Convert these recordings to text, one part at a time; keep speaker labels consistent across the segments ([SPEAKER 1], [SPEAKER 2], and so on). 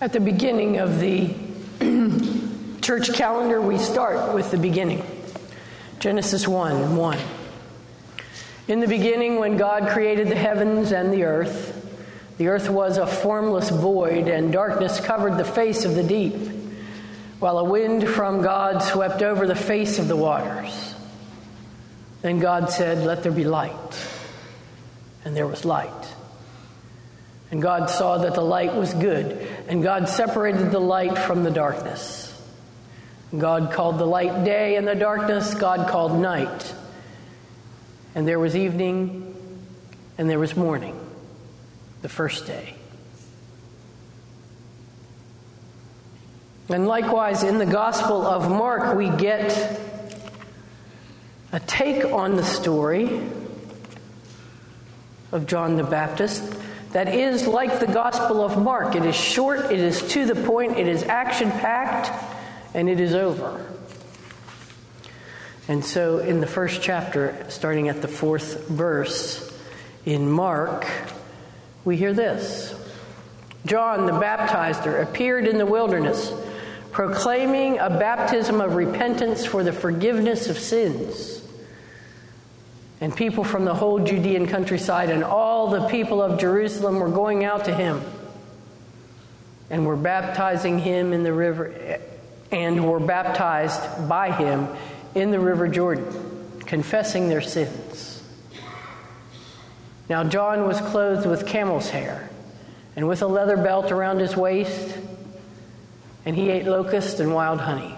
[SPEAKER 1] At the beginning of the church calendar, we start with the beginning Genesis 1 1. In the beginning, when God created the heavens and the earth, the earth was a formless void, and darkness covered the face of the deep, while a wind from God swept over the face of the waters. Then God said, Let there be light. And there was light. And God saw that the light was good, and God separated the light from the darkness. God called the light day, and the darkness God called night. And there was evening, and there was morning, the first day. And likewise, in the Gospel of Mark, we get a take on the story of John the Baptist that is like the Gospel of Mark. It is short, it is to the point, it is action packed, and it is over. And so, in the first chapter, starting at the fourth verse in Mark, we hear this John the baptizer appeared in the wilderness, proclaiming a baptism of repentance for the forgiveness of sins. And people from the whole Judean countryside and all the people of Jerusalem were going out to him and were baptizing him in the river and were baptized by him in the river Jordan, confessing their sins. Now, John was clothed with camel's hair and with a leather belt around his waist, and he ate locusts and wild honey.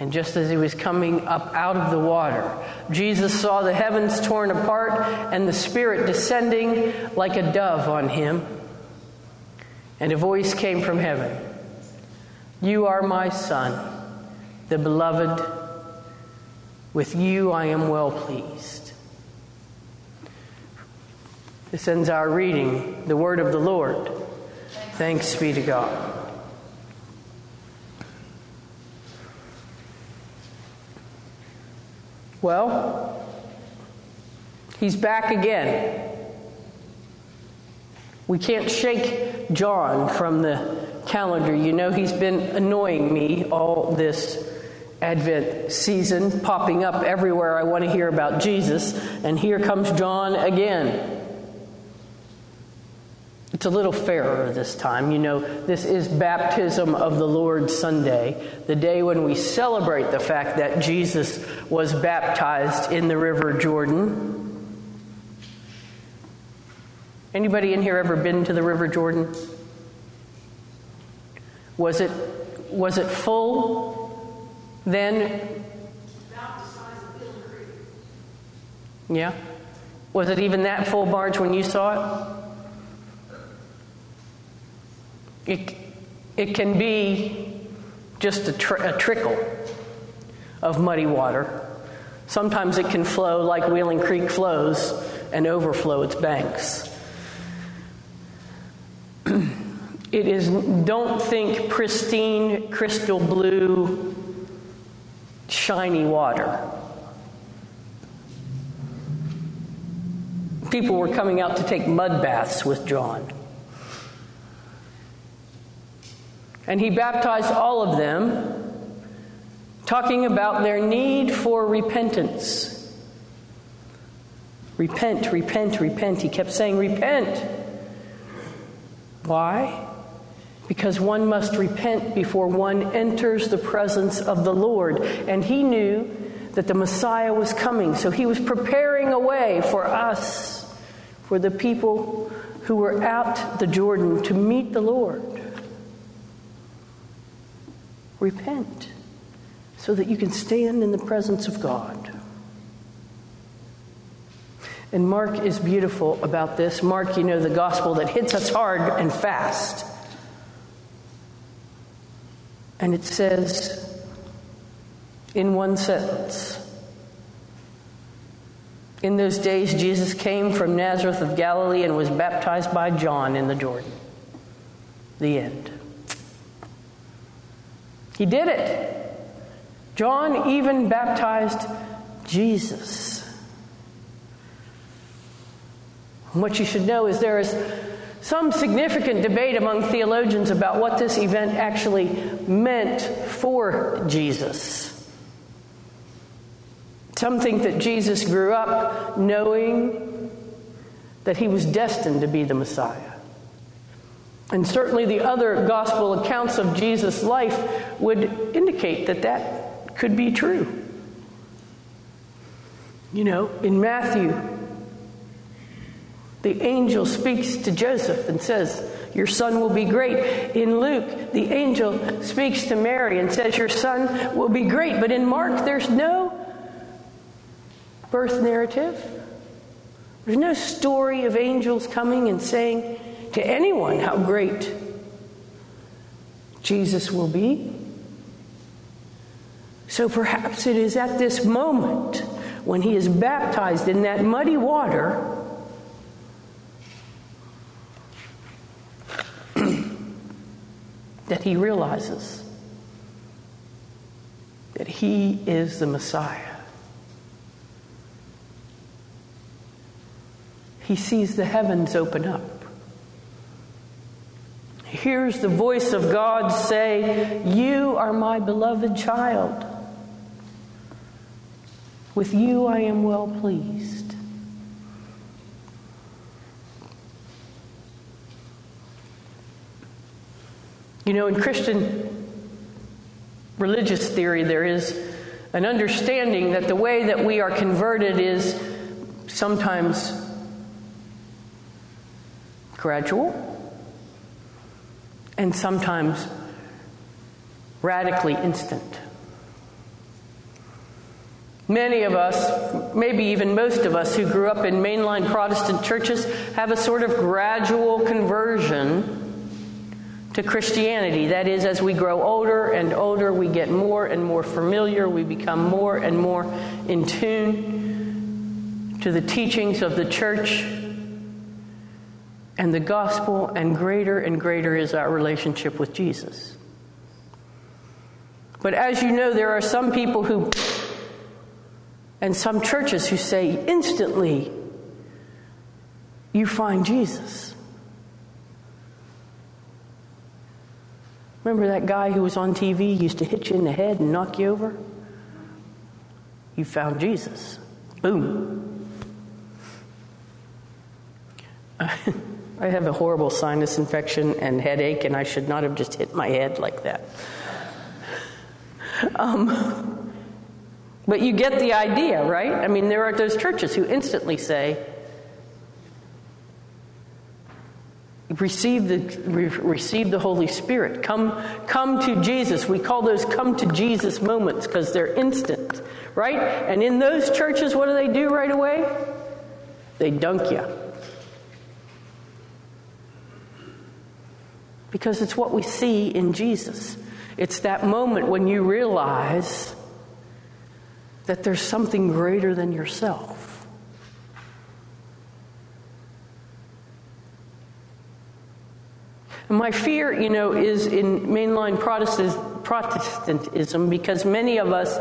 [SPEAKER 1] And just as he was coming up out of the water, Jesus saw the heavens torn apart and the Spirit descending like a dove on him. And a voice came from heaven You are my Son, the beloved. With you I am well pleased. This ends our reading, the word of the Lord. Thanks be to God. Well, he's back again. We can't shake John from the calendar. You know, he's been annoying me all this Advent season, popping up everywhere I want to hear about Jesus. And here comes John again. It's a little fairer this time. You know, this is Baptism of the Lord Sunday, the day when we celebrate the fact that Jesus was baptized in the River Jordan. Anybody in here ever been to the River Jordan? Was it was it full then? Yeah. Was it even that full, barge when you saw it? It, it can be just a, tr- a trickle of muddy water. Sometimes it can flow like Wheeling Creek flows and overflow its banks. it is, don't think pristine, crystal blue, shiny water. People were coming out to take mud baths with John. And he baptized all of them, talking about their need for repentance. Repent, repent, repent. He kept saying, Repent. Why? Because one must repent before one enters the presence of the Lord. And he knew that the Messiah was coming, so he was preparing a way for us, for the people who were at the Jordan to meet the Lord. Repent so that you can stand in the presence of God. And Mark is beautiful about this. Mark, you know, the gospel that hits us hard and fast. And it says, in one sentence. In those days, Jesus came from Nazareth of Galilee and was baptized by John in the Jordan. The end. He did it. John even baptized Jesus. what you should know is there is some significant debate among theologians about what this event actually meant for Jesus. Some think that Jesus grew up knowing that he was destined to be the Messiah. And certainly the other gospel accounts of Jesus' life would indicate that that could be true. You know, in Matthew, the angel speaks to Joseph and says, Your son will be great. In Luke, the angel speaks to Mary and says, Your son will be great. But in Mark, there's no birth narrative. There's no story of angels coming and saying to anyone how great Jesus will be. So perhaps it is at this moment when he is baptized in that muddy water that he realizes that he is the Messiah. He sees the heavens open up. He hears the voice of God say, You are my beloved child. With you I am well pleased. You know, in Christian religious theory, there is an understanding that the way that we are converted is sometimes gradual and sometimes radically instant. Many of us, maybe even most of us who grew up in mainline Protestant churches, have a sort of gradual conversion to Christianity. That is, as we grow older and older, we get more and more familiar, we become more and more in tune to the teachings of the church and the gospel, and greater and greater is our relationship with Jesus. But as you know, there are some people who, and some churches who say instantly, you find Jesus. Remember that guy who was on TV, used to hit you in the head and knock you over? You found Jesus. Boom. Uh, I have a horrible sinus infection and headache, and I should not have just hit my head like that. Um, but you get the idea, right? I mean, there are those churches who instantly say, receive the re- receive the holy spirit. Come come to jesus. We call those come to jesus moments because they're instant right? And in those churches what do they do right away? They dunk you because it's what we see in jesus. It's that moment when you realize that there's something greater than yourself. My fear, you know, is in mainline Protestantism because many of us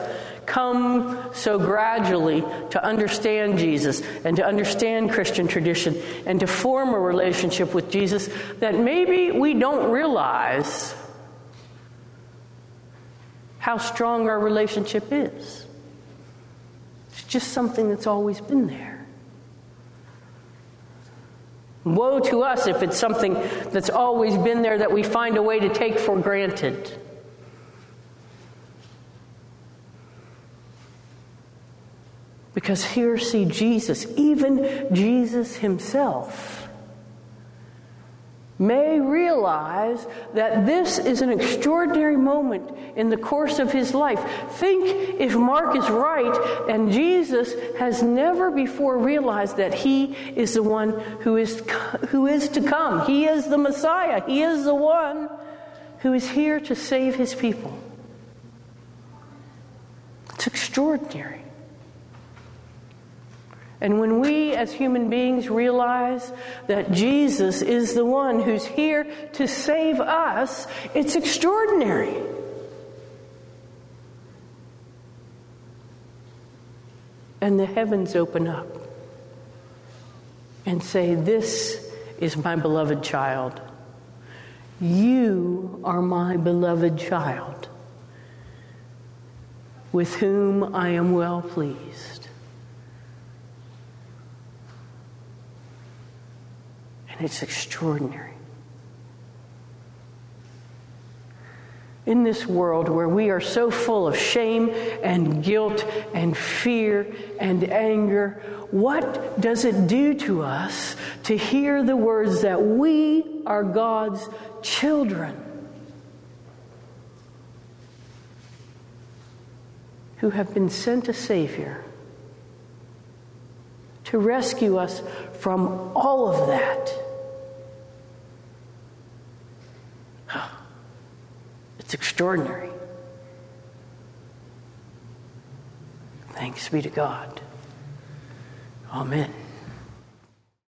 [SPEAKER 1] come so gradually to understand Jesus and to understand Christian tradition and to form a relationship with Jesus that maybe we don't realize how strong our relationship is. It's just something that's always been there. Woe to us if it's something that's always been there that we find a way to take for granted. Because here, see Jesus, even Jesus himself may realize that this is an extraordinary moment in the course of his life. Think if Mark is right and Jesus has never before realized that he is the one who is, who is to come. He is the Messiah. He is the one who is here to save his people. It's extraordinary. And when we as human beings realize that Jesus is the one who's here to save us, it's extraordinary. And the heavens open up and say, This is my beloved child. You are my beloved child, with whom I am well pleased. It's extraordinary. In this world where we are so full of shame and guilt and fear and anger, what does it do to us to hear the words that we are God's children who have been sent a Savior to rescue us from all of that? It's extraordinary. Thanks be to God. Amen.